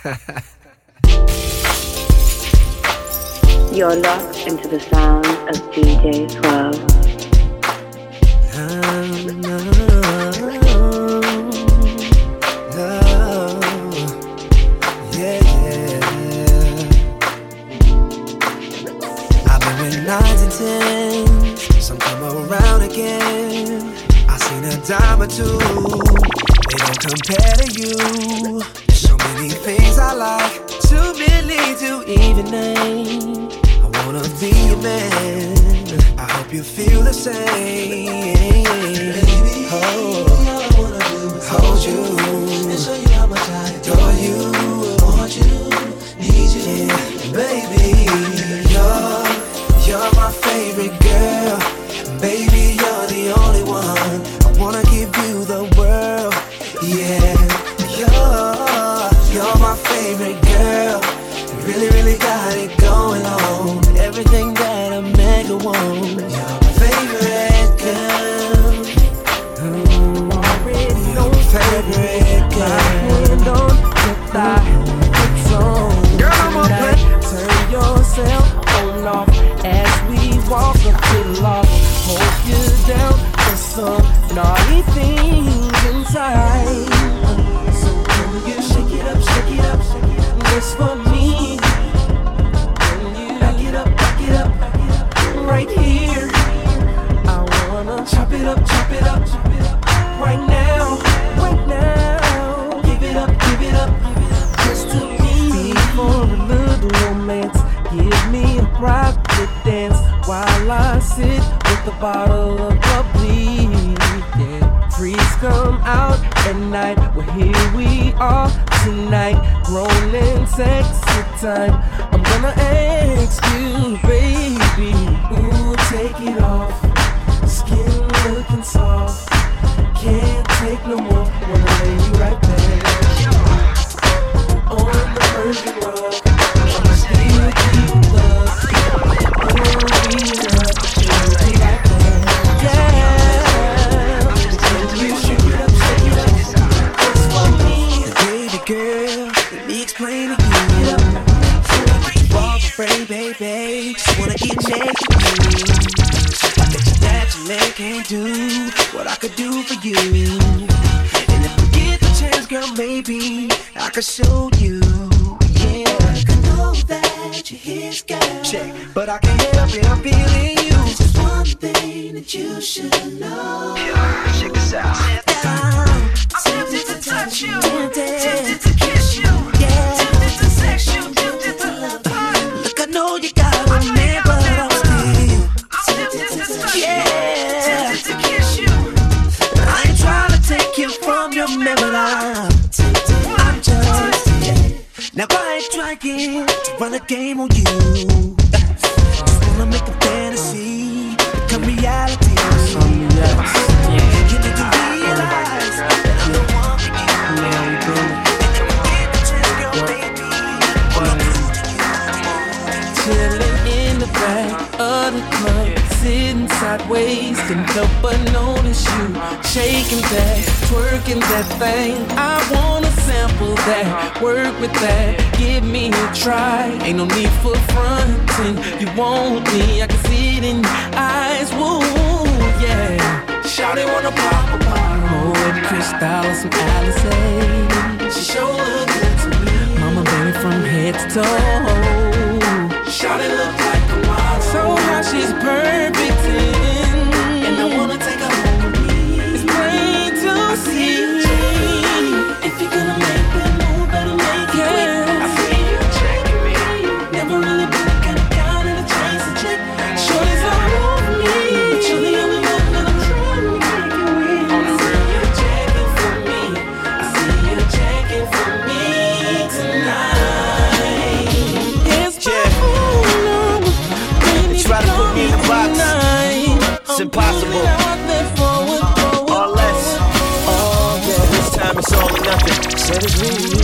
You're locked into the sound of DJ 12. nines and tens. Some come around again. I seen a dime or two. They don't compare to you. Gonna ask you, baby? Ooh, take it off. Skin looking soft. Can't take no more. Wanna lay you right there on the virgin rug. pursuit. That is me.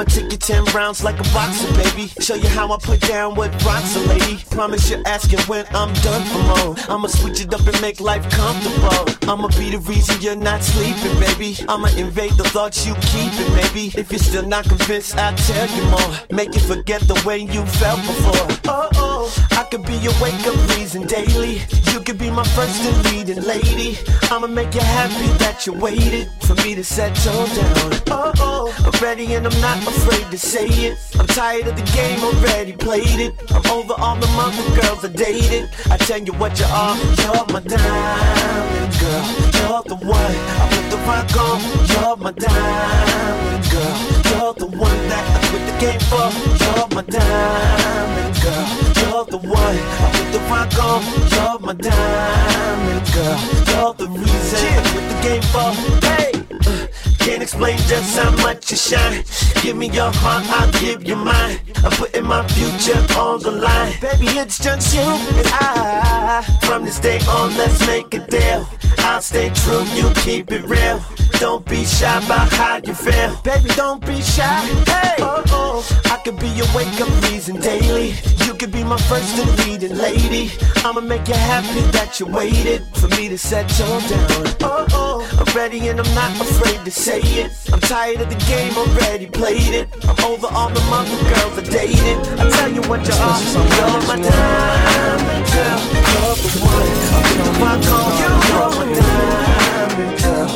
I'ma take you 10 rounds like a boxer, baby. Show you how I put down what rocks lady. Promise you're asking when I'm done for more. I'ma switch it up and make life comfortable. I'ma be the reason you're not sleeping, baby. I'ma invade the thoughts you keeping, maybe. If you're still not convinced, I'll tell you more. Make you forget the way you felt before. Oh, oh, I could be your wake up reason daily. You could be my first and leading lady. I'ma make you happy that you waited for me to settle down. Oh, oh, I'm ready and I'm not afraid to say it. I'm tired of the game, already played it. I'm over all the mother girls I dated. I tell you what you are, you're my diamond girl. You're the one I put the rock on. You're my diamond girl. You're the one that I quit the game for. You're my diamond girl. You're the one I put the rock on. You're my diamond girl. You're the reason quit the game for. Hey. uh, Can't explain just how much you shine. Give me your heart, I'll give you mine. I'm putting my future on the line. Baby, it's just you and I. From this day on, let's make a deal. I'll stay true, you keep it real. Don't be shy about how you feel. Baby, don't be shy. Hey, oh, oh. I could be your wake up reason daily. You could be my first and leading lady. I'ma make you happy that you waited for me to settle down. Oh, oh. I'm ready and I'm not afraid to say it. I'm tired of the game, already played it. I'm over all the mother girls I dated. I tell you what you are, so you're my diamond girl. You're the one. I call you, you're my diamond girl.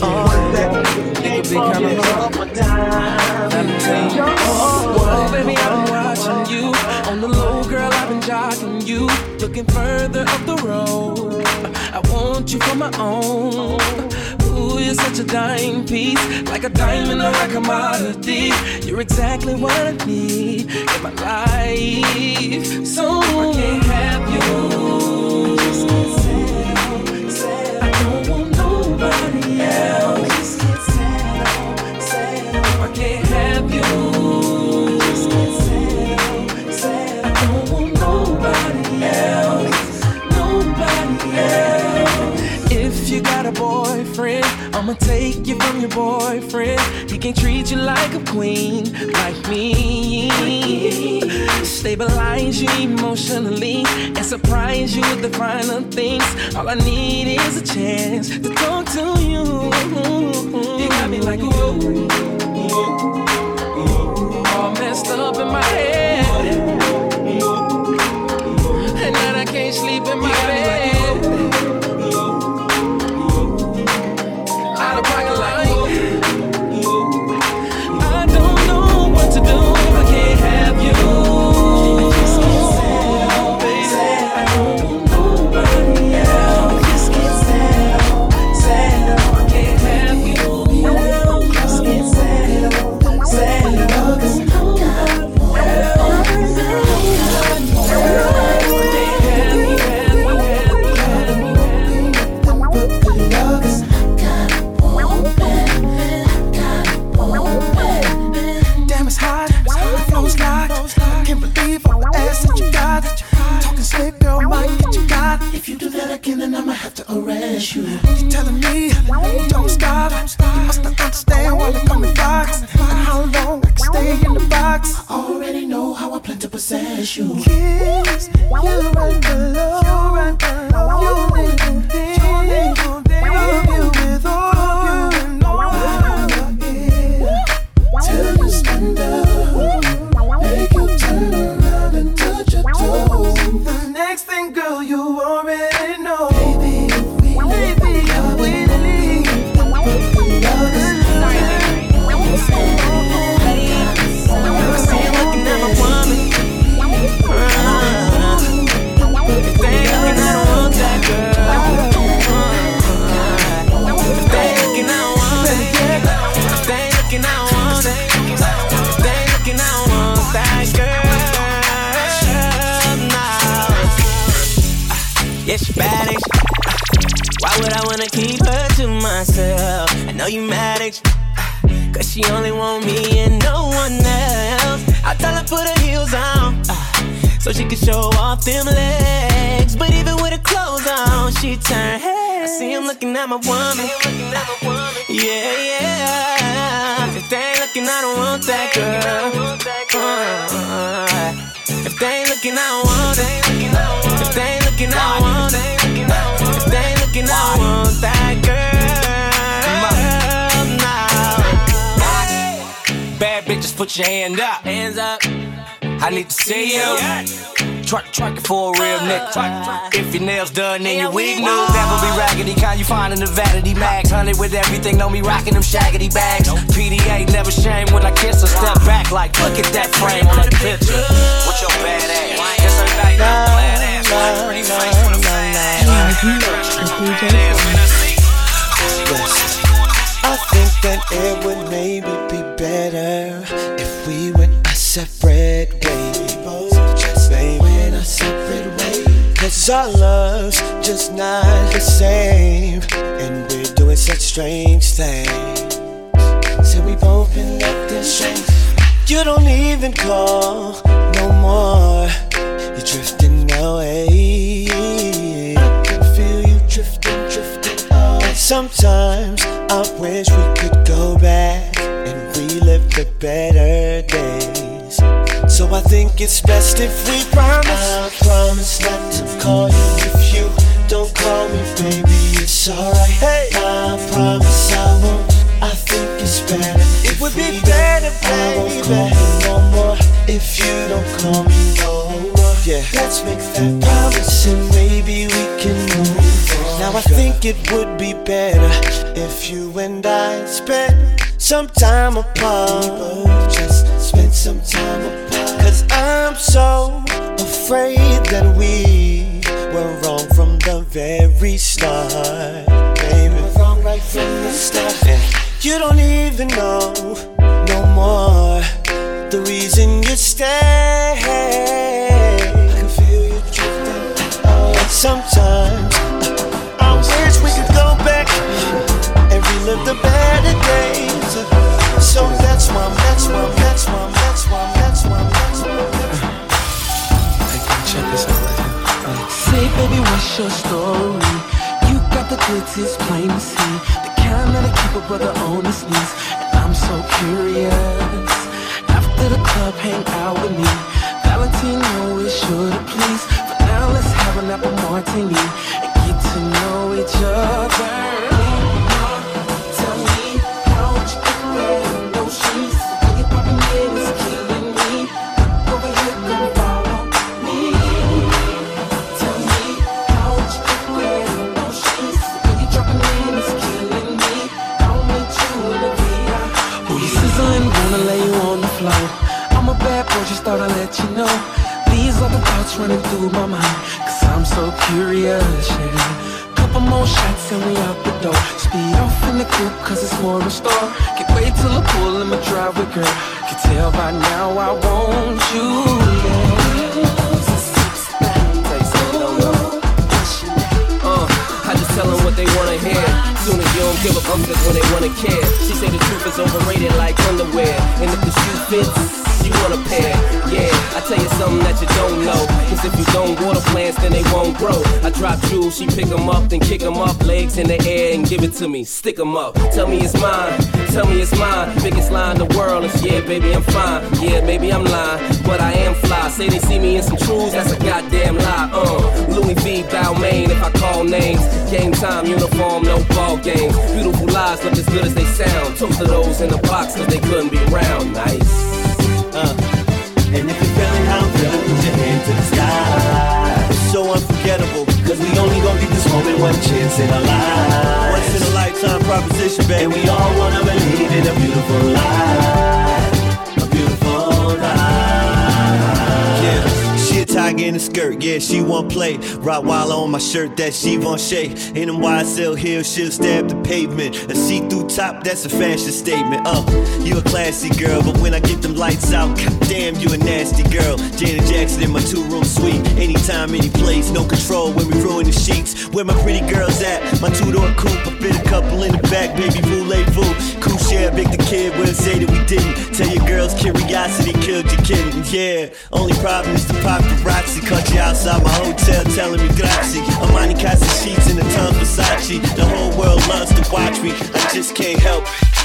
One that It could be you're my diamond girl. Oh, baby, watching you. On the low, girl, I've been jocking you. Looking further up the road. I want you for my own. Ooh, you're such a dime piece. Like a diamond or a commodity. You're exactly what I need in my life. So I can't have you. I'ma take you from your boyfriend. He can treat you like a queen, like me. Stabilize you emotionally and surprise you with the finer things. All I need is a chance to talk to you. You got me like you. All messed up in my head. And now I can't sleep in my bed. Your hand up. Hands up. I need to see you. Twerk, twerk it for a real nigga. If your nails done, then your wig new. Never be raggedy, kind you find in the vanity mags. Honey with everything, know me rocking them shaggedy bags. PDA never shame when I kiss her. Step back like, look at that frame on that picture. With your bad ass. Guess everybody got bad ass. Pretty face with a fat I think that it would maybe be better if we went a separate way. Cause our love's just not the same. And we're doing such strange things. So we both been acting strange. You don't even call no more. You're drifting away. Sometimes I wish we could go back and relive the better days. So I think it's best if we promise. I promise not to call you if you don't call me, baby. It's alright. Hey, I promise I won't. I think it's better. It would be better, baby. I won't call you no more if you don't call me no more. Yeah, let's make that promise and maybe we can. Now I think it would be better if you and I spent some time apart. We just spend some time apart. Cause I'm so afraid that we were wrong from the very start. Baby, we're wrong right from the start. You don't even know no more the reason you stay. I can feel you drifting. Sometimes wish we could go back and relive the better days. So that's why, that's why, that's why, that's why, that's why, that's why. Check this out right here. Say, baby, what's your story? You got the goods, it's plain to see. The kind that'll keep a brother on his knees. And I'm so curious. After the club, hang out with me. Valentino is sure to please. For now, let's have an apple martini and get to know each other. Tell me how you thought I'd let you know. Running through my mind. Cause I'm so curious, yeah. Couple more shots and we out the door. Speed off in the coupe cause it's more in store. Can't wait till I pull in my driveway, girl. Can tell by now I want you, yeah. I just tell them what they wanna hear. Soon as you don't give a fuck, that's when they wanna care. She say the truth is overrated like underwear. And if the shoe fits, you want a pair. Yeah, I tell you something that you don't know. Cause if you don't water plants, then they won't grow. I drop jewels, she pick 'em up, then kick 'em up. Legs in the air and give it to me. Stick 'em up. Tell me it's mine. Tell me it's mine. Biggest lie in the world is yeah, baby, I'm fine. Yeah, maybe I'm lying, but I am fly. Say they see me in some trues, that's a goddamn lie. Uh, Louis V. Balmain, if I call names. Game time, uniform, no ball games. Beautiful lies look as good as they sound. Toast to those in the box, cause they couldn't be round. Nice. Uh, and if you're feeling how I'm feeling, put your hand to the sky. It's so unforgettable, cause we only gonna get this moment one chance in our lives. Once in a lifetime proposition, baby. And we all wanna believe in a beautiful life. Tiger in a skirt, yeah, she won't play. Rottweiler on my shirt, that she won't shake. In them YSL heels, she'll stab the pavement. A see-through top, that's a fashion statement. Uh, you a classy girl, but when I get them lights out, damn, you a nasty girl. Janet Jackson in my two-room suite. Anytime, any place, no control when we ruin the sheets. Where my pretty girls at? My two-door coupe, I fit a couple in the back, baby, voulez-vous. Cool share, big the kid, we'll say that we didn't. Tell your girls curiosity killed your kitten, yeah. Only problem is the paparazzi caught you outside my hotel telling me grazie. Armani Casa sheets in the tongue Versace. The whole world loves to watch me, I just can't help it.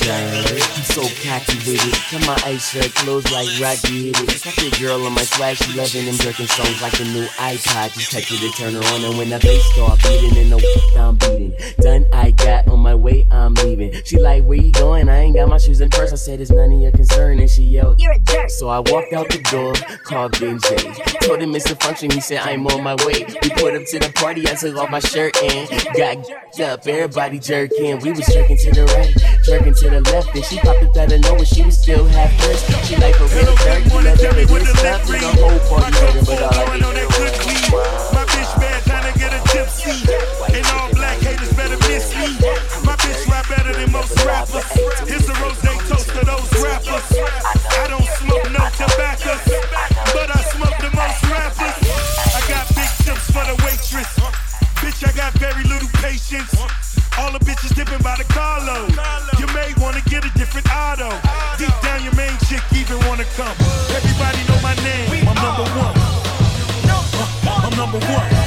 Sir. I'm so cocky with it. Cut my ice shirt clothes like Rocky hit it. Fuck the girl on my swag, she loving them jerking songs like a new iPod. Just touch it to turn her on, and when the bass start beating, and the I'm beating. Done, I got on my way, I'm leaving. She like, where you going? I ain't got my shoes in first. I said it's none of your concern, and she yelled, You're a jerk. So I walked out the door, called Ben J. Told him it's a function. He said I'm on my way. We put up to the party. I took off my shirt and got up. Everybody jerking. We was jerking to the right, jerking to the left, and she popped out of nowhere. She was still half dressed. She like a real jerk. You let her with the left the whole party but all I did. My bitch bad, trying to get a tipsy. And all black haters better miss me. My bitch rap better than most rappers. Here's a rose toast to those rappers. I don't smoke no tobacco, but I smoke the most rappers. I got big tips for the waitress. Bitch, I got very little patience. All the bitches dipping by the carload. You may wanna get a different auto. Deep down, your main chick even wanna come. Everybody know my name. I'm number one. I'm number one.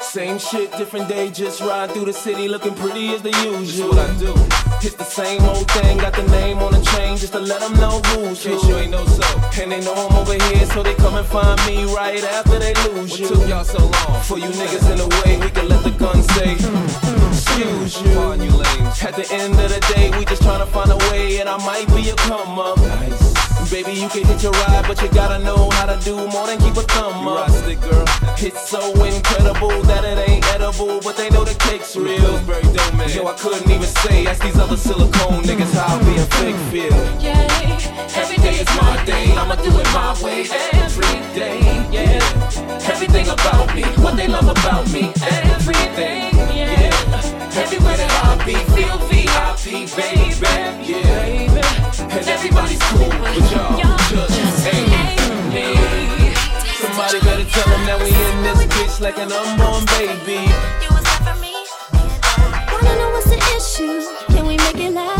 Same shit, different day, just ride through the city looking pretty as the usual. what I do. It's the same old thing, got the name on the chain just to let them know who's who. you ain't know so. And they know I'm over here, so they come and find me right after they lose what you. took y'all so long? For you niggas in the way, we can let the gun say, mm, mm, excuse you. Pardon you. At the end of the day, we just tryna find a way, and I might be a come up. Nice. Baby, you can hit your ride, but you gotta know how to do more than keep a thumb up. Stick, girl. It's so incredible that it ain't edible, but they know the cake's real. Yo, I couldn't even say, ask these other silicone niggas how being fake feel. Yeah, every day is my day, I'ma do it my way every day. Yeah, everything about me, what they love about me, everything. Yeah, everywhere that I be, feel VIP, baby. Yeah, and everybody's cool, but y'all just ain't me. Somebody better tell them that we in this bitch like an unborn baby. You was there for me. Wanna know what's the issue? Can we make it last?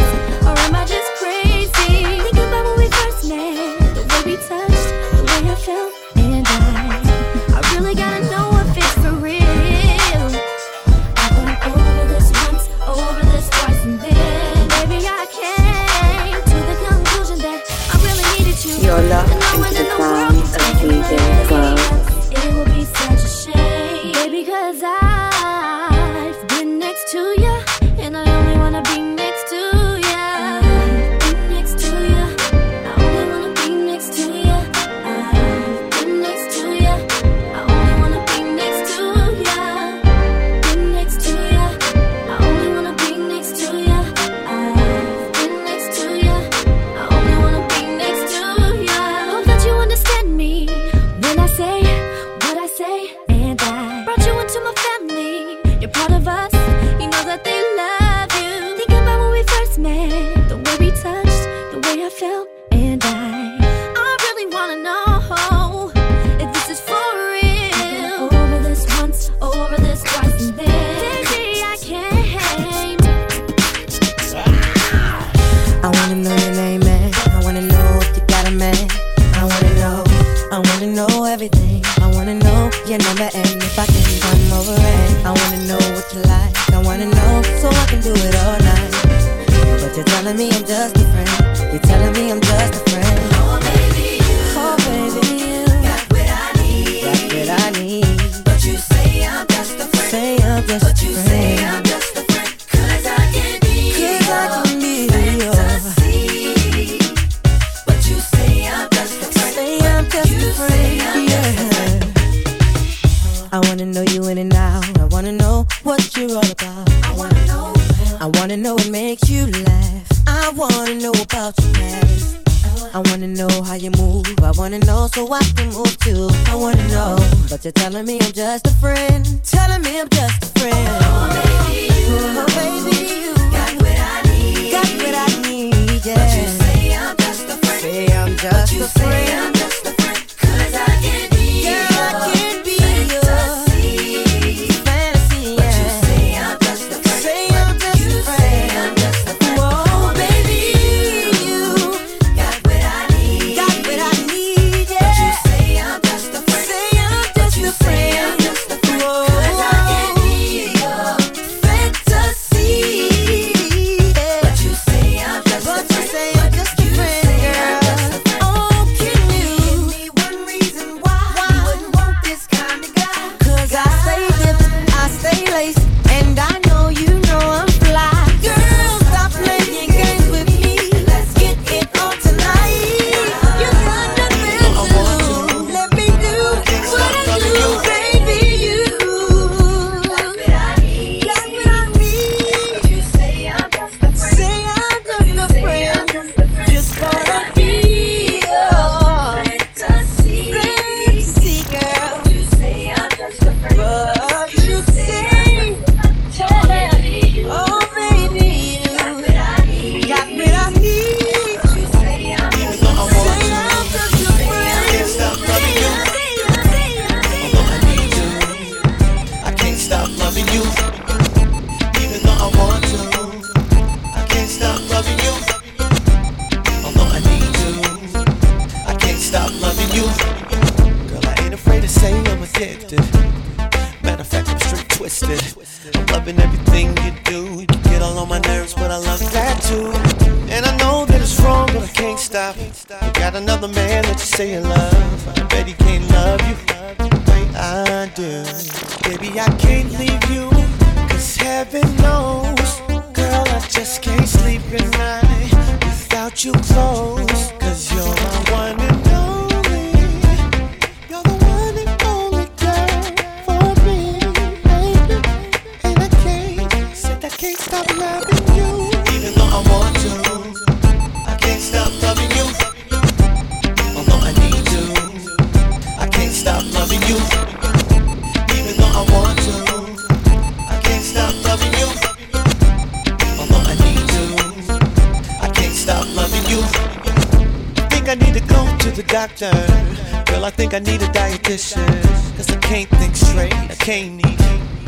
x-ray. I can't eat.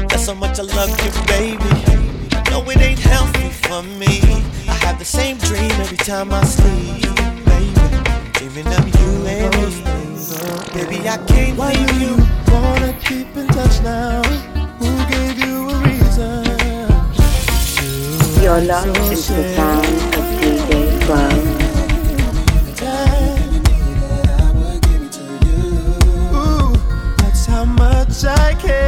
That's how much I love you, baby. No, it ain't healthy for me. I have the same dream every time I sleep, baby. Dreaming of you and me. Baby, I can't Why leave you. Wanna keep in touch now? Who gave you a reason? You're locked into the sound of DJ Brown. care.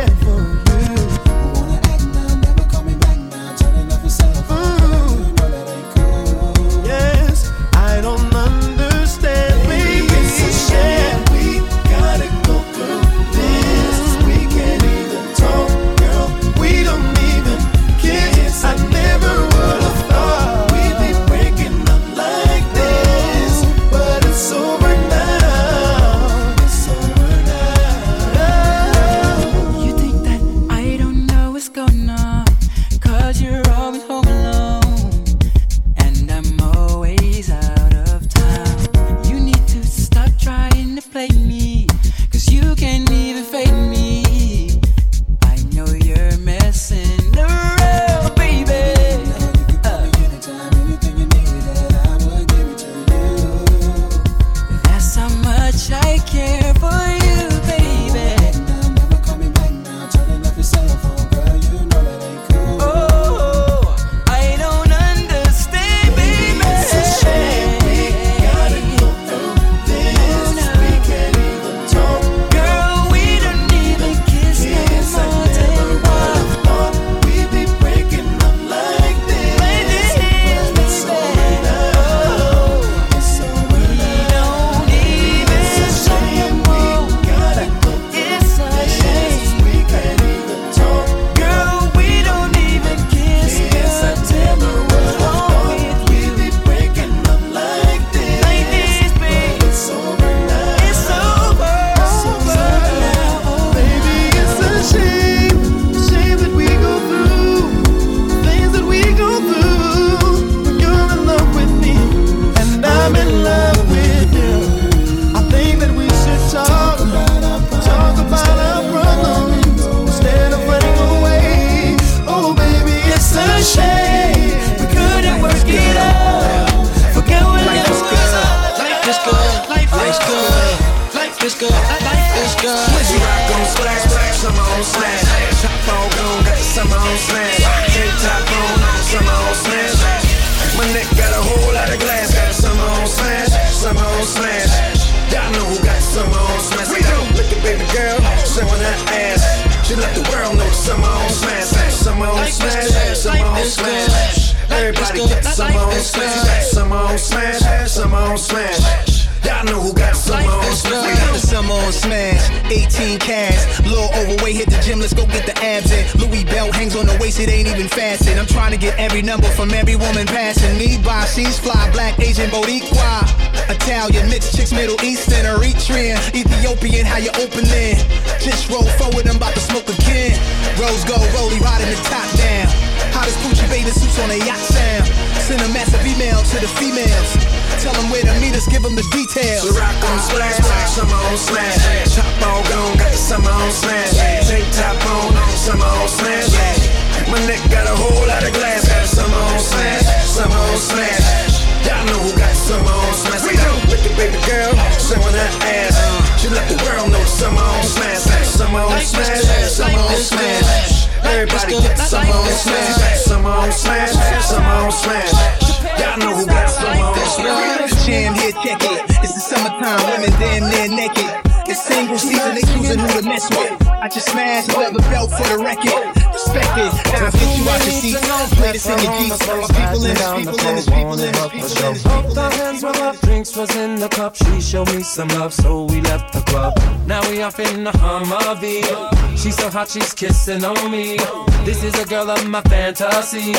Single season, they choosing who to mess with. I just smashed leather belt for the record. Respect it. Now get you out your seat. Play this in your Jeep. There's people in this, people in this, people in this, people in this. Both our hands were up, drinks was in the cup. She showed me some love, so we left the club. Now we off in the Humvee. She's so hot, she's kissing on me. This is a girl of my fantasy.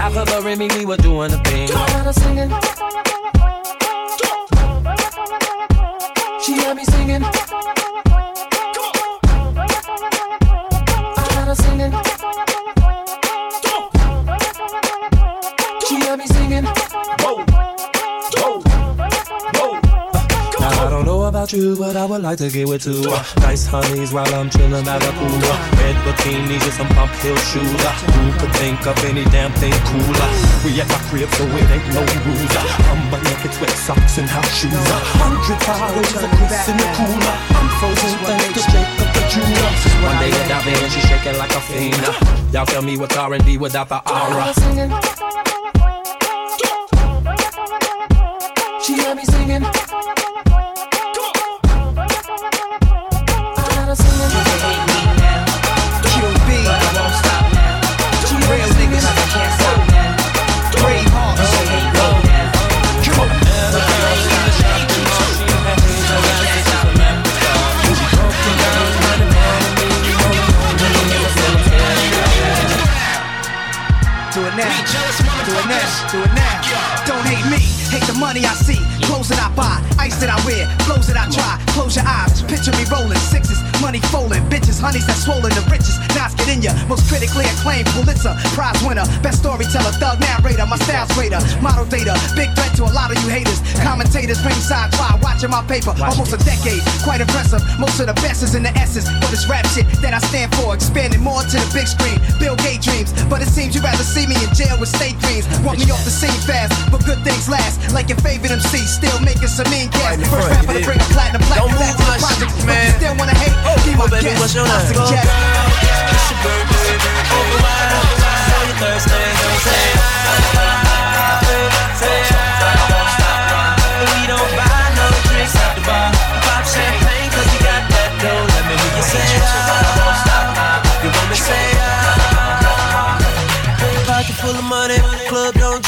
After the Remy, we were doing a thing. Her singing. She had me singing. About you, but I would like to get with two uh, nice honeys while I'm chillin' at the pool. Red bikinis and some pump heel shoes. Who could think of any damn thing cooler? We at my crib, so it ain't no rules. I'm a naked sweat socks and house shoes. Hundred bottles of Cris in the cooler. I'm frozen thanks to Jacob. One day without me and she shaking like a fiend. Y'all tell me what's R&B without the aura. She had me singing. Money I see. Clothes that I buy. Ice that I wear. clothes that I try. Close your eyes. Picture me rolling. Sixes. Money folding. Bitches. Honeys that swollen. The richest. Nas get in ya. Most critically acclaimed. Pulitzer. Prize winner. Best storyteller. Thug narrator. My style's greater. Model data. Big threat to a lot of you haters. Commentators. Ringside. Try watching my paper. Almost a decade. Quite impressive. Most of the best is in the essence. But it's rap shit that I stand for. Expanding more to the big screen. Bill Gates dreams. But it seems you'd rather see me in jail with state dreams. Want me off the scene fast. But good things last. Like your favorite MC. Still making some mean cash. First rapper to bring a platinum platinum. That's the project. But you still wanna hate? Oh, be my oh, baby, guest. what's your name? suggest. It's your birthday, over wide. Know you're thirsty, don't say. Say we don't buy no drinks at the bar. Pop champagne 'cause we got that dough. Let me hear you say. You want me say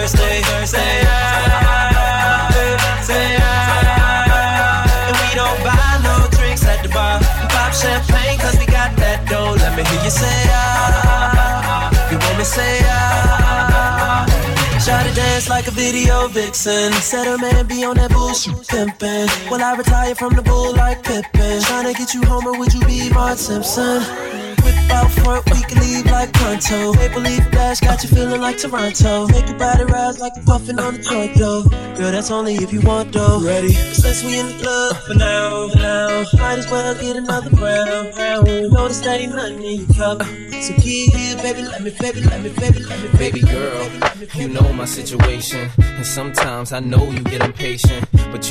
You're say ah. And we don't buy no drinks at the bar. Pop champagne 'cause we got that dough. Let me hear you say ah. You want me say ah? Shawty dance dance like a video vixen. Said her man be on that bullshit pimpin'. Will I retire from the bull like Pippen? Tryna get you home or would you be Marge Simpson? Whip out front, we can leave like pronto. Maple leaf flash got you feeling like Toronto. Make your body rise like you're puffin' on the joint though. Girl, that's only if you want though. Ready? Since we in the club for now, for now, might as well get another round. round. Notice that ain't nothing in your cup. So keep here, baby, let me, baby, let me, baby, let me, Baby girl, you know my situation. And sometimes I know you get impatient.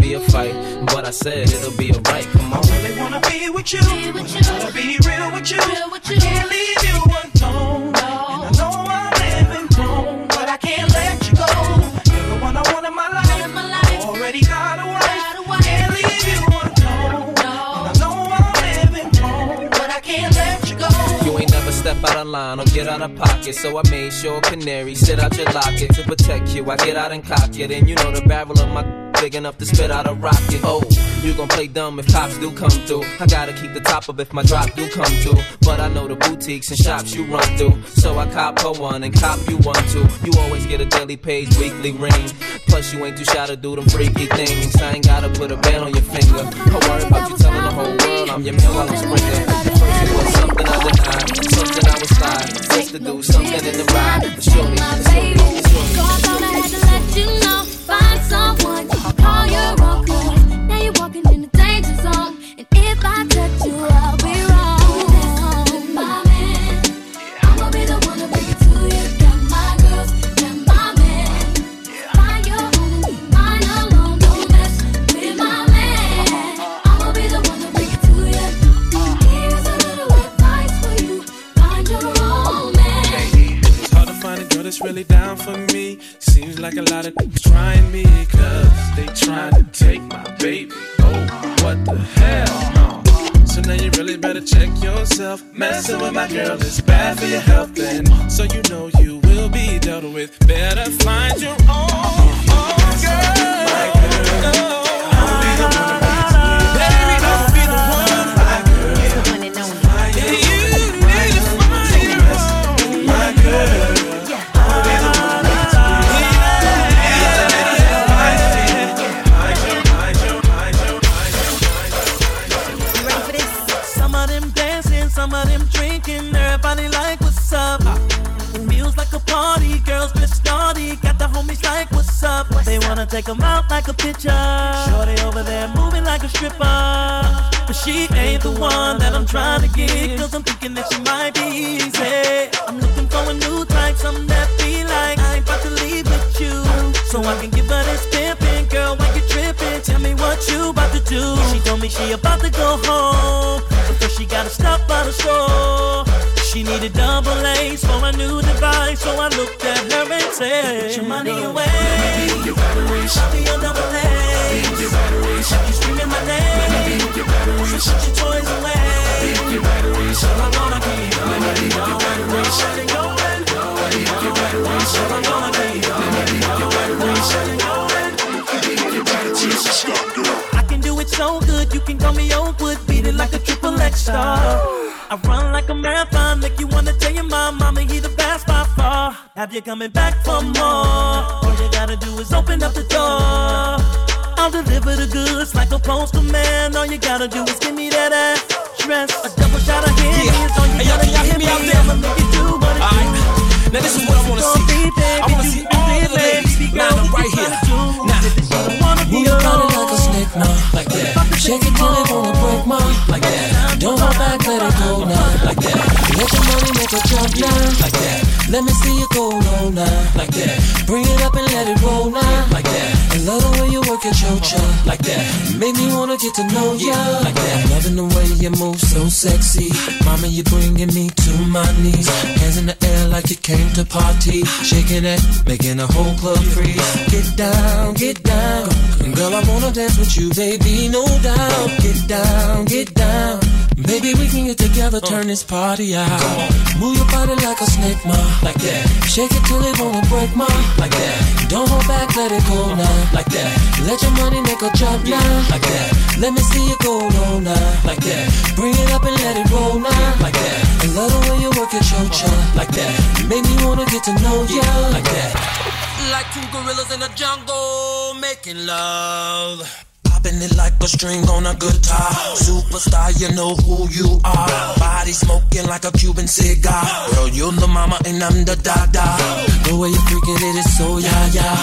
be a fight. But I said it'll be alright. Come on. I really wanna be with you. Wanna be real with you. I can't leave you alone. And I know I'm living wrong, but I can't let you go. You're the one I want in my life. Already got step out of line or get out of pocket. So I made sure canary sit out your locket to protect you. I get out and cock it, and you know the barrel of my big enough to spit out a rocket. Oh, you gon' play dumb if cops do come through. I gotta keep the top up if my drop do come through. But I know the boutiques and shops you run through. So I cop her one and cop you one too. You always get a daily page, weekly ring. Plus you ain't too shy to do them freaky things. I ain't gotta put a band on your finger. I worry about you telling the whole world I'm your man while I'm sprinkling. Something I denied, something I was slide. Just to do something in the ride. But surely, surely, surely. I thought I had to let you know. That's really down for me. Seems like a lot of trying me, cause they trying to take my baby. Oh, what the hell? No. So now you really better check yourself. Messing with my girl is bad for your health, and so you know you will be dealt with. Better find your own, own girl. Take 'em out like a picture. Shorty over there moving like a stripper. But she ain't the one that I'm trying to get. Cause I'm thinking that she might be easy. I'm looking for a new type, something that be like. I ain't about to leave with you. So I can give her this pimpin', girl, when you trippin'. Tell me what you about to do. She told me she about to go home. But first she gotta stop by the store. She needed double A's for a new device. So I looked at her and said, Put your money away. I'll be your double A's. You screaming my name. So put your toys away. So I'm gonna keep your money going. Set it going. So I'm gonna keep your going. Set it going. I can do it so good, you can call me Oakwood, beat it like a triple X star. I run like a marathon, make you wanna tell your mom, mama, he the best. Have you coming back for more? All you gotta do is open up the door. I'll deliver the goods like a postal man. All you gotta do is give me that ass dress. A double shot of Henny is all you Hey, y'all, gotta can y'all hear give me out there? I'ma make you do what it do. Now this is what I wanna see. I wanna see all the ladies line up right here. Now, Move your body like a snake now, like that, Shake it till it wanna break my like that, Don't hold back, let it go now. like that, Let your money make a jump now. Let me see you go low now. like that, Bring it up and let it roll now. like that, I love the way you work it chocha like that. Make me wanna get to know ya like that. Loving the way you move so sexy. Mama, you bringing me to my knees. Hands in the air like you came to party. Shaking it, making the whole club freeze. Get down, get down. Girl, I wanna dance with you, baby, no doubt. Get down, get down. Baby, we can get together, turn this party out. Move your body like a snake, ma, like that. Shake it till it wanna break, ma, like that. Don't hold back, let it go now, like that. Let your money make a jump now, like that. Let me see you go low now, like that. Bring it up and let it roll now, like that. I love the way you work it, your cha, like that. Make me wanna get to know ya, like that. Like two gorillas in the jungle making love. Popping it like a string on a guitar. Superstar, you know who you are. Body smoking like a Cuban cigar. Girl, you're the mama and I'm the dada. The way you're freaking it is so yeah yeah.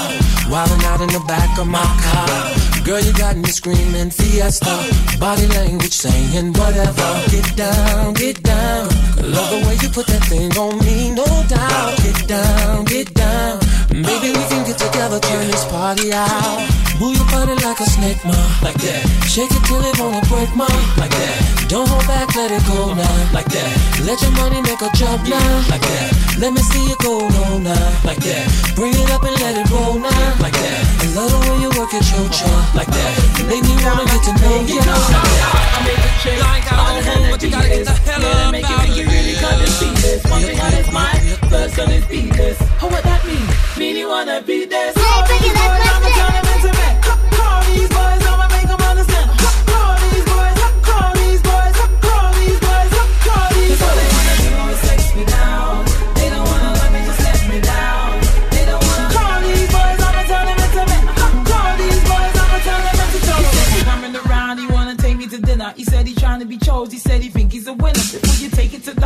Wildin' out in the back of my car. Girl, you got me screaming fiesta. Body language saying whatever. Get down, get down. Love the way you put that thing on me, no doubt. Get down, get down. Maybe we can get together, turn this party out. Move your body like a snake, ma, like that. Shake it till it wanna break, ma, like that. Don't hold back, let it go now, like that. Let your money make a jump now, like that. Let me see you go low now, like that. Bring it up and let it roll now, like that. I love the way you work it, your uh-huh. cha, like that. Make me wanna get to know you, like that. I make a chick. I ain't gotta go home, but you gotta get the hell up make it, make it really come and see this. One thing on his mind, first on his beat this. Oh, what that mean? Mean you wanna beat this. Call these boys, I'ma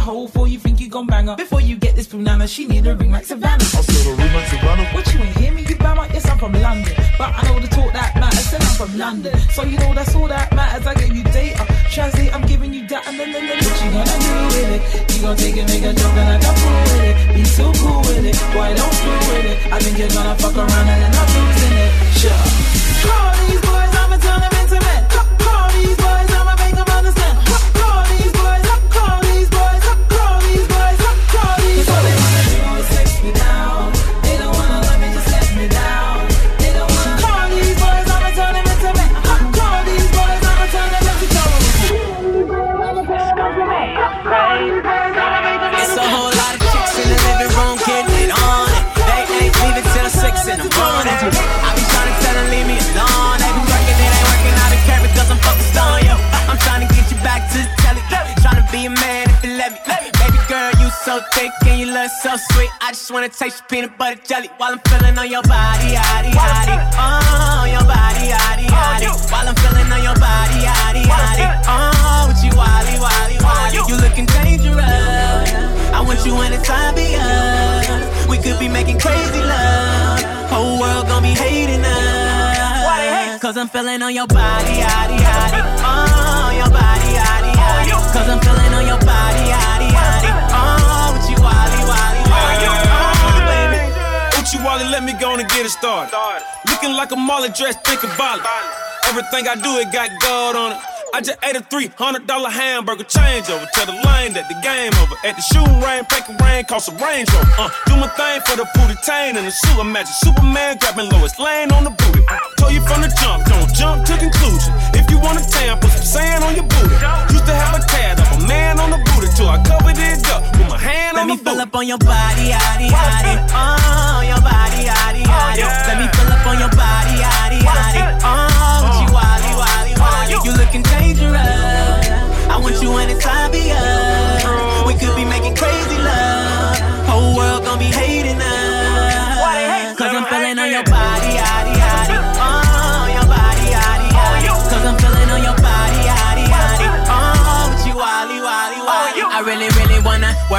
hole, before you think you gon' bang her. Before you get this punana, she need a ring like Savannah. I said a ring like Savannah. What you ain't hear me? You bama? Yes, I'm from London. But I know the talk that matters, and I'm from London. So you know that's all that matters. I give you data. Translate, I'm giving you that, and then, then, then what you gonna do with it? You gon' take it, make a joke, and I got fool with it. Be so cool with it. Why don't screw with it? I think you're gonna fuck around and end up losing it. Sure. Call these so thick and you look so sweet. I just wanna taste your peanut butter jelly while I'm feeling on your body, yaddy, yaddy. Oh, your body, yaddy, yaddy. While I'm feeling on your body, yaddy, yaddy. Oh, with you, wally, wally, wally. You looking dangerous. I want you anytime beyond. We could be making crazy love. Whole world gon' be hating us. Cause I'm feeling on your body, yaddy, yaddy. Oh, your body, yaddy, yaddy. Cause I'm feeling on your body, Uchi Wally, let me go on and get it started. Looking like a molly dress, think about it. Everything I do, it got gold on it. I just ate a $300 hamburger changeover. Tell the lane that the game over. At the shoe rain, pack rain, cost a Range Rover. Uh, do my thing for the booty tain and the suit. Imagine Superman grabbing Lois Lane on the booty. Told you from the jump, don't jump to conclusion. If you want a tan, put some sand on your booty. Used to have a tad of a man on the booty till I covered it up with my hand Let on me the fill booty. up on your body, yaddy, yaddy. Oh, your body, yaddy, yaddy. Let me fill up on your body, yaddy, yaddy. Oh, you, wally, wally. You looking dangerous. I want you anytime beyond. We could be making crazy love. Whole world gon' be hating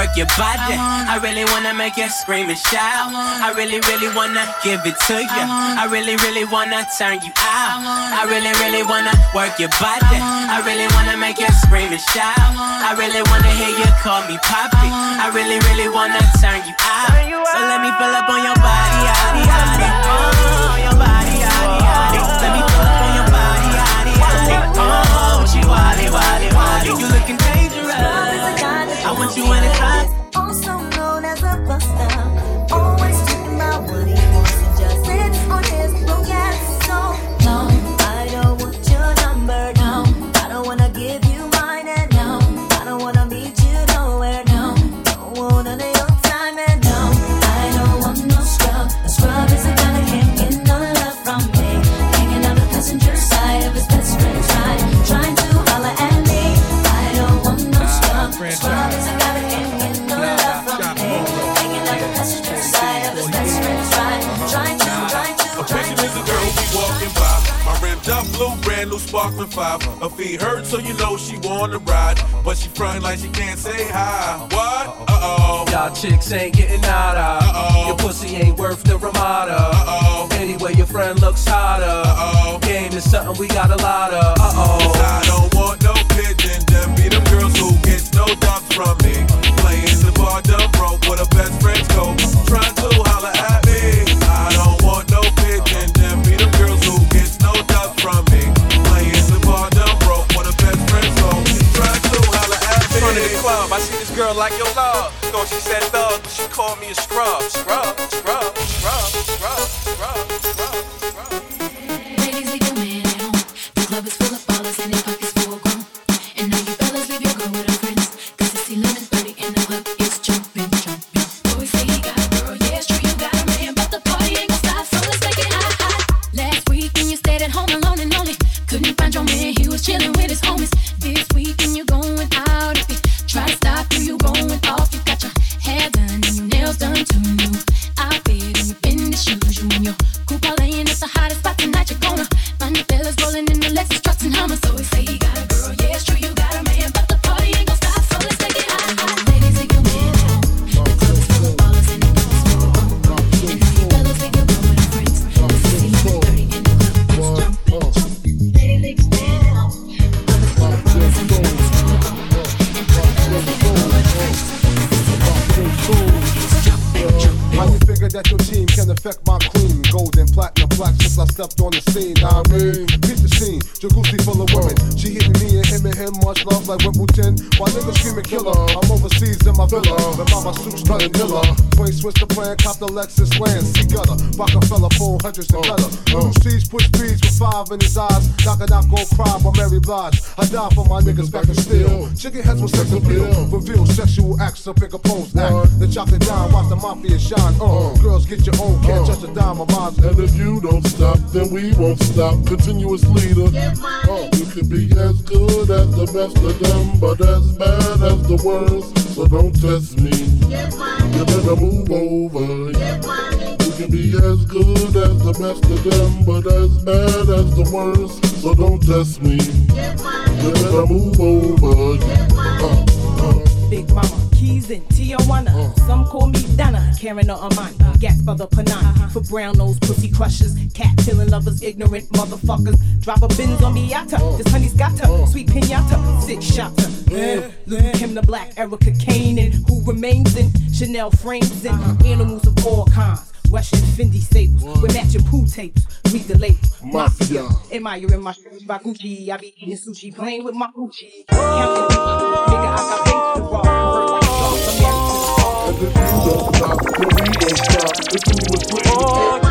work your body. I, I really wanna make you scream and shout. I, I really, really wanna give it to you. I, I really, really wanna turn you out. I really, really wanna work your body. I really wanna make you scream and shout. I really wanna hear you call me poppy. I really, really wanna turn you out. So let me pull up on your body, oh, body, body. Let me fill up on your body, body, body. Oh, she wally, wally, wally. You looking you when it's hot. Sparkling five. Her feet hurt, so you know she wanna ride. But she frontin' like she can't say hi. What? Uh oh. Y'all chicks ain't getting nada. Uh-oh. Your pussy ain't worth the Ramada. Uh-oh. Anyway, your friend looks hotter. Uh-oh. Game is something we got a lot of. Uh oh. I don't want no pigeon. Them be them girls who gets no dumps from me. Playing the bar dumb broke with her best friend's coat. Trying to girl like your love. Thought she said thug, but she called me a scrub. Scrub, scrub, scrub, Rockefeller, full hundreds and better. Little C's push beats with five in his eyes. Knock it out, go cry by Mary Blige. I die for my niggas back in steel. Chicken heads with sex appeal. Reveal sexual acts of bigger pose act. The chocolate down, watch the mafia shine. Uh, girls get your own, can't touch a dime of mine. And if you don't stop, then we won't stop. Continuous leader. Uh, you can be as good as the best of them, but as bad as the worst. So don't test me. You better move over. Can be as good as the best of them, but as bad as the worst. So don't test me. You better move over. Uh, uh. Big Mama, keys in Tijuana. Some call me Donna, Karan or Armani. Gas for the Panani. For brown nose pussy crushers. Cat killing lovers, ignorant motherfuckers. Drop a Benz on Miata. This honey's got her. Sweet pinata. Six shotter. Eh, Look at him, the black Erica Kane. And who remains in Chanel frames and animals of all kinds. Russian Fendi staples with matching pool tapes. Read the label. Mafia. Admiring my shoes by Gucci. I be eating sushi, playing with my Gucci. Counting nigga, I got bank to rob. Work like a I'm married to the song. And if you don't stop, then we won't stop. Continuous leader. Oh,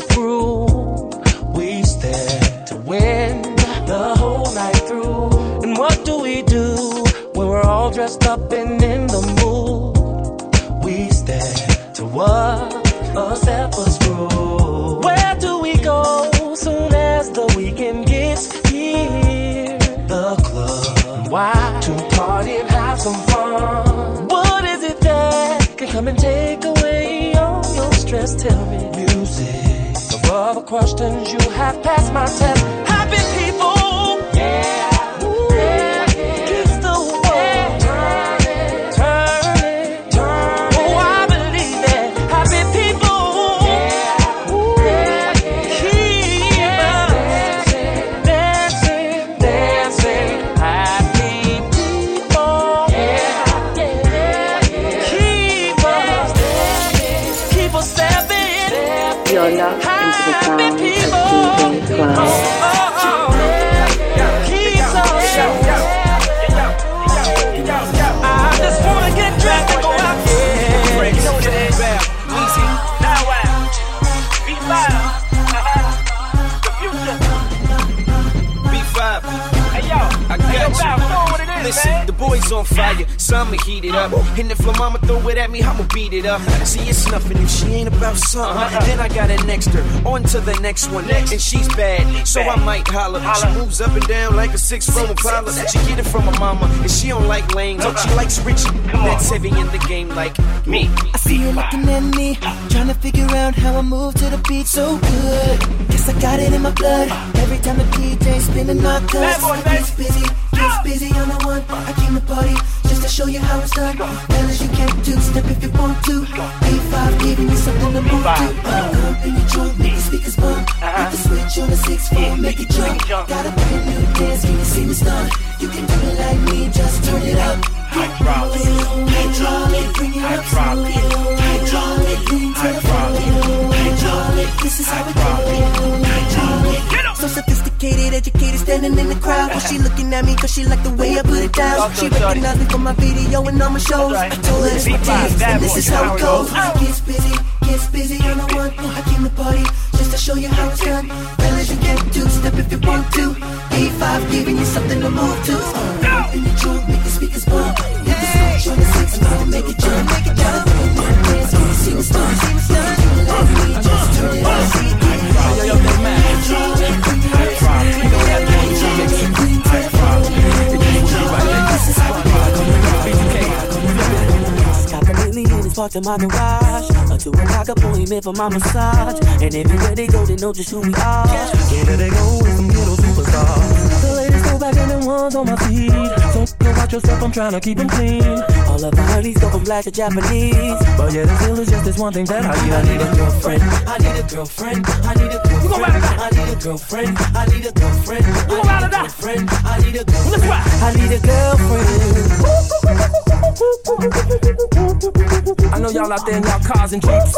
favorite? We stand to win the whole night through. And what do we do when we're all dressed up and in the mood? We stand to what a steppers groove. Where do we go soon as the weekend gets here? The club. Why? To party and have some fun. What is it that can come and take away all your stress? Tell me. All the questions you have passed my test. Boys on fire, I'ma heat it up. And if my mama throw it at me, I'ma beat it up. See, it's nothing if she ain't about something. Uh-huh. Then I got an next her, on to the next one. Next. And she's bad, so I might holler. She moves up and down like a six row Impala. She get it from her mama, and she don't like lanes. Oh, she likes Richie, that's heavy in the game like me. I see you looking at me, trying to figure out how I move to the beat so good. Guess I got it in my blood. Every time the DJ spinning my cuts, gets busy, gets busy on the one. I came to party just to show you how it's done. Fellas, you can't do step if you want to. A5 giving you something to move to. Uh, in your trunk, make the speakers bump. Hit the switch on the six four, make it jump. Got a brand new dance, can you see me stun? You can do it like me, just turn it up. Hydraulic, hydraulic, bring it up slowly. Hydraulic, to the. Hydraulic, this is how we do it. Hydraulic, so sophisticated, educated, standing in the crowd. But she looking at me cause she like the way I put it down. She recognized me from my video and all my shows. I told her it's my dance, and this is how it goes. Gets busy, gets busy on the one. I came to party just to show you how it's done. Fellas, you can't do step if you want to. A5 giving you something to move to. Uh, in your trunk, make the speakers bump. Hit the switch on the six four, make it jump, make it jump. Dance, can you see me start? See? Let me just turn it up. Parked in my garage. A two o'clock appointment for my massage. And everywhere they go, they know just who we are. Here they go with some little superstars. Go back in the ones on my feet. So, so watch yourself, I'm trying to keep them clean. All of our hoodies go from black to Japanese. But yeah, the deal is just this one thing that I need. I need a girlfriend. I need a girlfriend. I need a girlfriend. You gon' ride or. I need a girlfriend. I need a girlfriend. I need a girlfriend. I need a girlfriend. I know y'all out there in y'all cars and jeeps.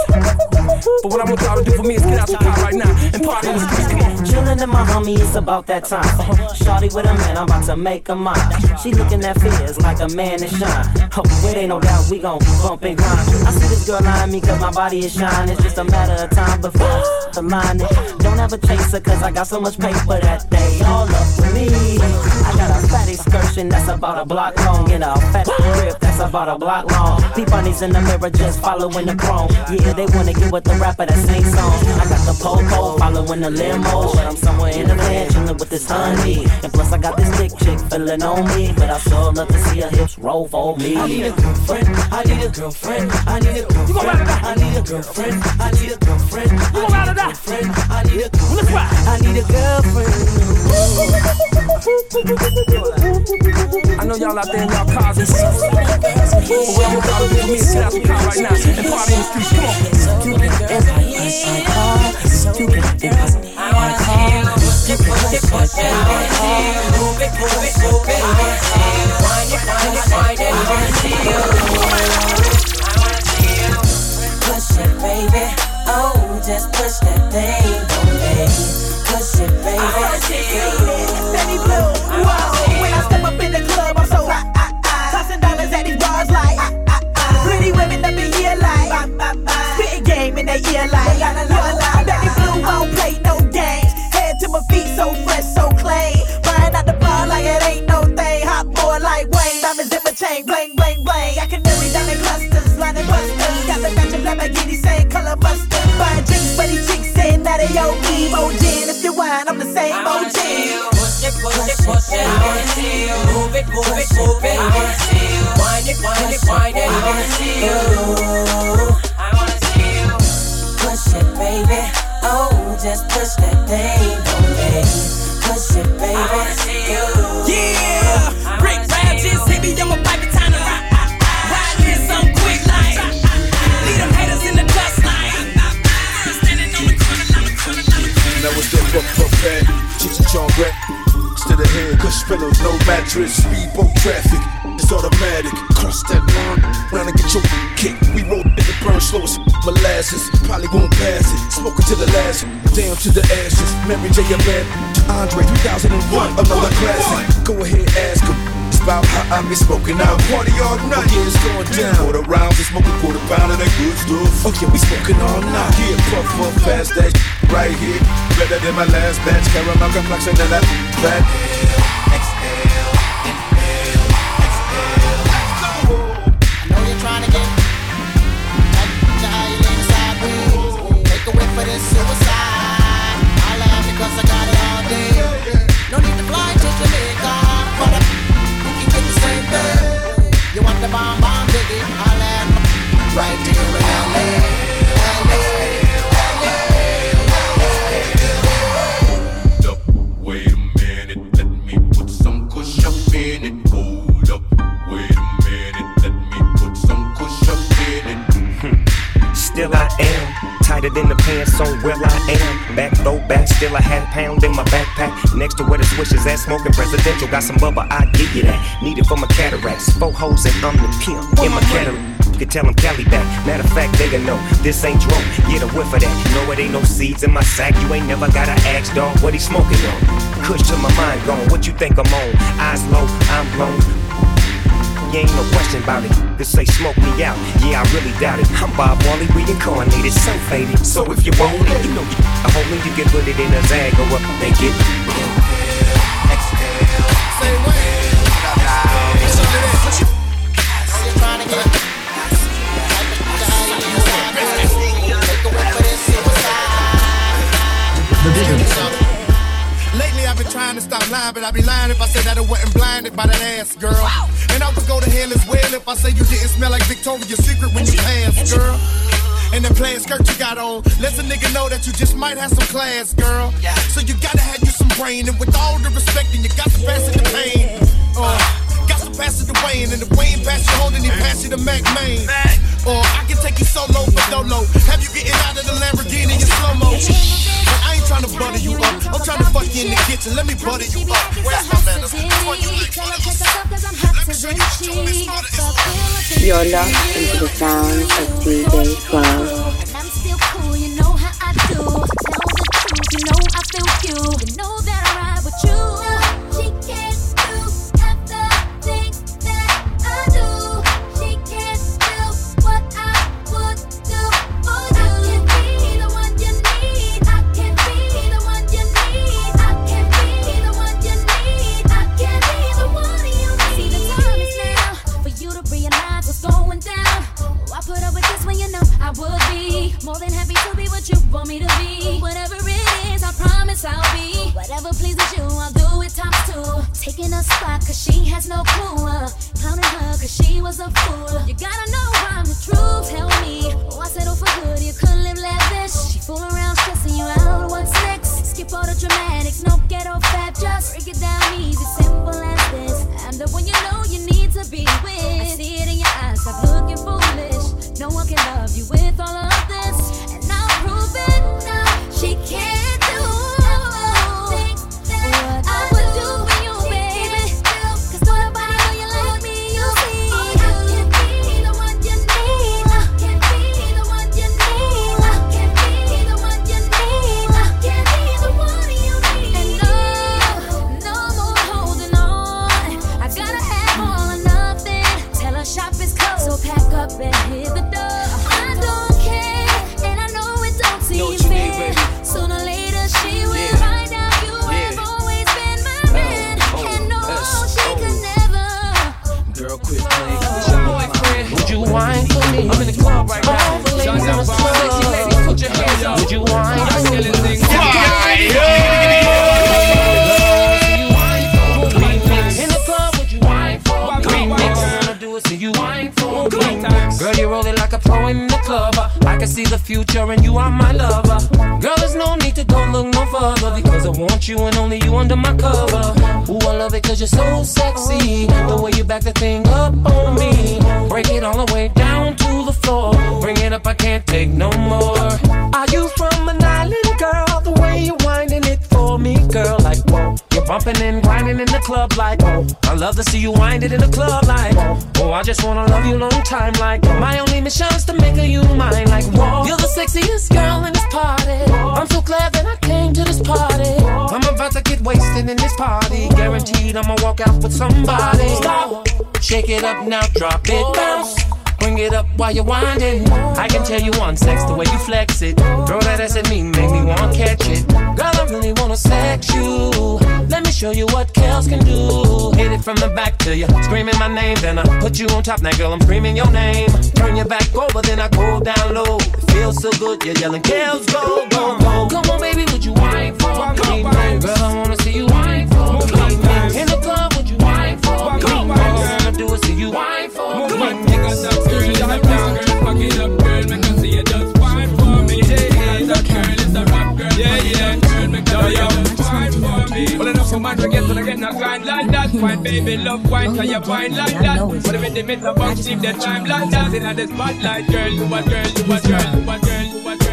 But what I want y'all to do for me is get out your car right now and party in the streets. Come on. Chillin' in my homie, it's about that time. Uh-huh. Shawty with a man, I'm about to make a mine. She looking at fears like a man in shine. Oh, it ain't no doubt we gon' bump and grind. I see this girl eyeing me cause my body is shine. It's just a matter of time before I the line. Don't ever chase her cause I got so much paper that they all up for me got a fat excursion that's about a block long and a fat rip that's about a block long. Peabodies in the mirror just following the chrome. Yeah, they wanna get with the rapper that sings songs. I got the popo following the limo, but I'm somewhere in the van chilling with this honey. And plus I got this dick chick feeling on me, but I still love to see her hips roll for me. I need a girlfriend. I need a girlfriend. I need a girlfriend. I need a girlfriend. I need a girlfriend. You. I need a girlfriend. I need a girlfriend. I know y'all out there in y'all cars and seats. But what I want y'all to do for me is get out your car right now and party in the streets. Come on. You can in my car. You can in my car. You can push it, push it, move it, move it, move it. Wind it, wind it, wind it, Push it, baby. Oh, just push that thing me. Push it, baby. Baby blue, whoa. When I step up in the club, to the ashes. Mary J. Band, Andre 3001, another classic. Go ahead, ask him. It's about how I be smoking out. Party all night, yeah, it's going down. Quarter rounds, we smoking quarter pound of that good stuff. Oh yeah, we smoking all night. Yeah, puff puff fast that right here. Better than my last batch. Caramel complexion and that fat. Still I am tighter than the pants on where I am. Back low back, still a half pound in my backpack. Next to where the swishes at, smoking presidential. Got some bubba, I give you that. Need it for my cataracts. Four hoes and I'm the pimp in my Cadillac. You can tell them Cali back. Matter of fact, they know this ain't drunk. Get a whiff of that. No, it ain't no seeds in my sack. You ain't never gotta ask, dog, what he smoking on. Kush to my mind gone. What you think I'm on? Eyes low, I'm blown. Ain't no question about it. This say smoke me out. Yeah, I really doubt it. I'm Bob Marley reincarnated, so faded. So if you want it, you know you a homie, you can put it in a zag or up, make it. Lately I've been trying to stop lying, but I'd be lying if I said that I wasn't blinded by that ass, girl. And I would go to hell as well if I say you didn't smell like Victoria's Secret when you passed, girl. And the plaid skirt you got on lets a nigga know that you just might have some class, girl. So you gotta have you some brain, and with all the respect, and you got to pass it the pain. Uh, pass it to Wayne, and if Wayne pass you holding, he pass you to Mack Maine. Or I can take you solo for dolo, have you getting out of the Lamborghini in slow mo. I ain't trying to butter you up, I'm trying to fuck you in the kitchen. Let me butter you up. Where's my manners? You're lost into the sounds of DJ Flow. I'm still cool, you know how I do. Tell the truth, you know I feel you. You know that I I would be more than happy to be what you want me to be. Whatever it is, I promise I'll be. Whatever pleases you, I'll do it times two. Taking a spot cause she has no clue. Uh, clowning her cause she was a fool. You gotta know I'm the truth. Tell me, oh, I settle for good. You could live lavish. She fool around stressing you out. What's next? All the dramatics, no ghetto fat. Just break it down easy, simple as this. I'm the one you know you need to be with. I see it in your eyes, stop looking foolish. No one can love you with all of this, and I'll prove it now. She can't future, and you are my lover. Girl, there's no need to go look no further because I want you and only you under my cover. Ooh, I love it cause you're so sexy. The way you back the thing up on me. Break it all the way down to the floor. Bring it up, I can't take no more. Are you from bumping and grinding in the club, like whoa. I love to see you wind it in the club, like. Oh, I just wanna love you long time, like. My only mission's to make you mine, like whoa. You're the sexiest girl in this party. I'm so glad that I came to this party. I'm about to get wasted in this party. Guaranteed I'ma walk out with somebody. Stop, shake it up now, drop it, bounce. Bring it up while you're winding. I can tell you on sex the way you flex it. Throw that ass at me, make me want to catch it. Girl, I really wanna sex you. Me show you what Kels can do. Hit it from the back to you, screaming my name. Then I put you on top. Now, girl, I'm screaming your name. Turn your back over, then I go down low. It feels so good, you're yelling, Kels, go, go, go. Come on, baby, would you whine for me? Girl, can't grind like that. Fine, baby, love wine, can you wine like that? But if the middle box, keep the time like that. In the spotlight, girl, you a girl, you a girl, you a girl, you a girl,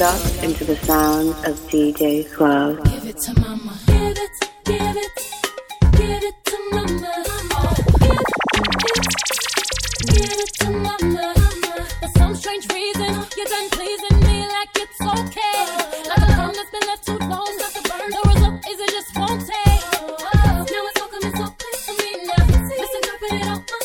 locked into the sounds of DJ Suave. Give it to mama. Give it, give it, give it to mama. It, it. For some strange reason, you're done pleasing me like it's okay. Like a phone that's been left too long, not to burn. The result is it just won't take. Now it's all coming so clear to me now. Misinterpret it all my name.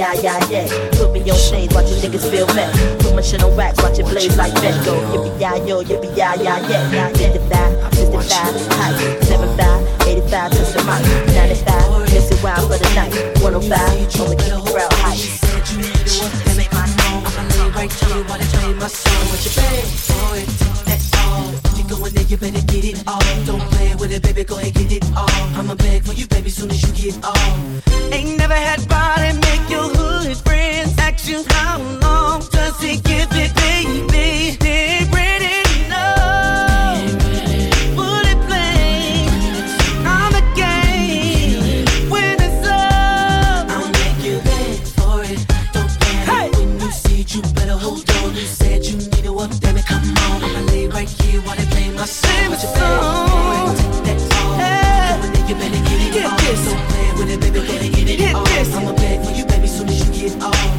Yippee yi yi. Put me on shades, watch your niggas feel me. Put my shit on wax, watch it blaze like that. Go yippee yi yo, yippee yi yi yay. 55, 65, height, 75, 85, touch the mic, 95, miss it wild for the night. 105, I'ma keep the crowd hype. right to you they play my song. You for it? That's all. You better get it all. Don't play with it, baby, go and get it all. I'ma beg for you, baby, soon as you get all. Ain't never had body make your hood friends ask you how long does it give it, baby? They Put your phone. Get. This. It, get get. This. I'ma beg for you, baby, soon as you get off.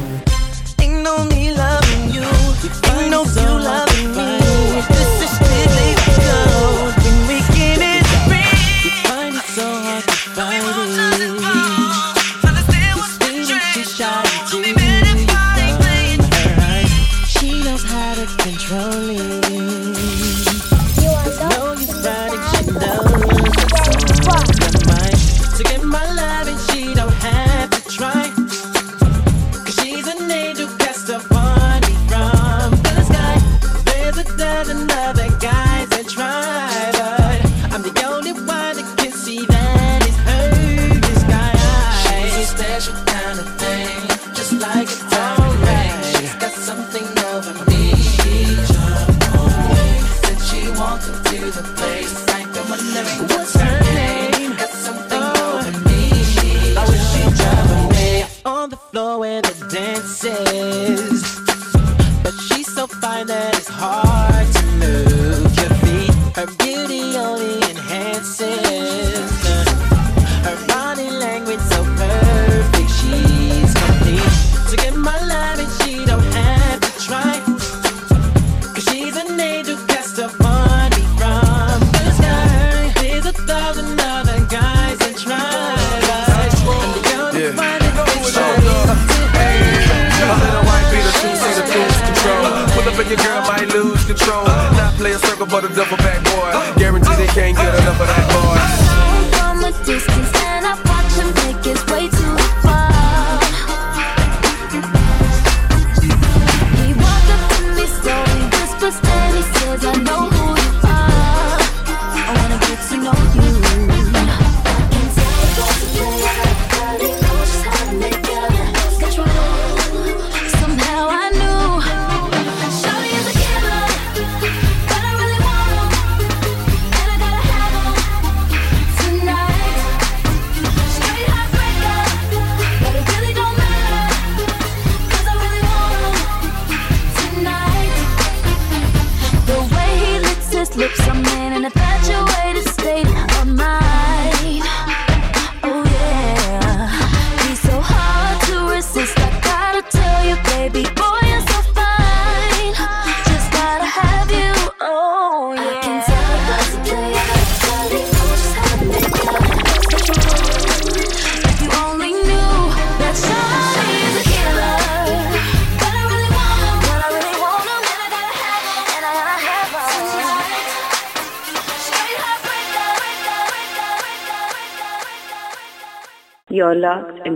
is. But she's so fine that. can't get enough of that.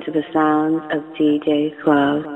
To the sounds of DJ Club.